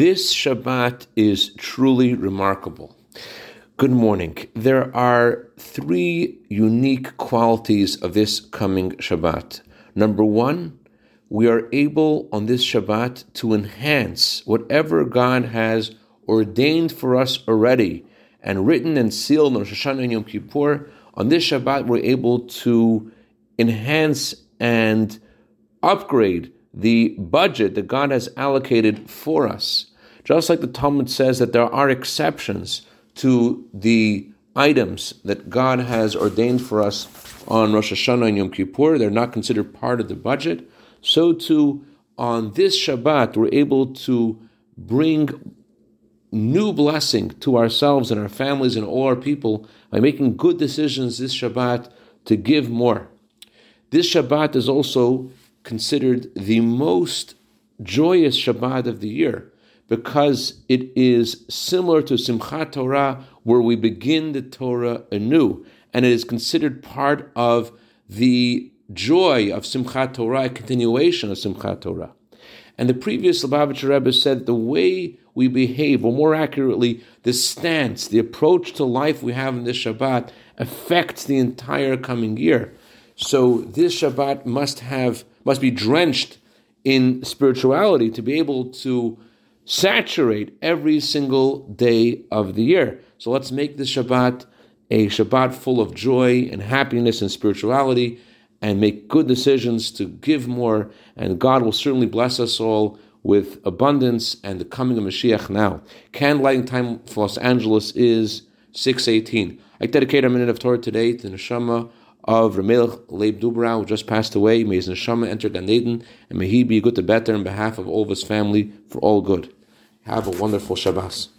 This Shabbat is truly remarkable. Good morning. There are three unique qualities of this coming Shabbat. Number one, we are able on this Shabbat to enhance whatever God has ordained for us already and written and sealed on Rosh and Yom Kippur. On this Shabbat, we're able to enhance and upgrade the budget that God has allocated for us. Just like the Talmud says that there are exceptions to the items that God has ordained for us on Rosh Hashanah and Yom Kippur. They're not considered part of the budget. So too, on this Shabbat, we're able to bring new blessing to ourselves and our families and all our people by making good decisions this Shabbat to give more. This Shabbat is also considered the most joyous Shabbat of the year because it is similar to Simchat Torah, where we begin the Torah anew, and it is considered part of the joy of Simchat Torah, a continuation of Simchat Torah. And the previous Lubavitcher Rebbe said the way we behave, or more accurately, the stance, the approach to life we have in this Shabbat affects the entire coming year. So this Shabbat must have must be drenched in spirituality to be able to saturate every single day of the year. So let's make this Shabbat a Shabbat full of joy and happiness and spirituality and make good decisions to give more. And God will certainly bless us all with abundance and the coming of Mashiach now. Candlelighting time for Los Angeles is 618. I dedicate a minute of Torah today to Neshama of Ramelech Leib Dubra, who just passed away. May his Neshama enter Gan Eden, and may he be good to better on behalf of all of his family for all good. Have a wonderful Shabbos.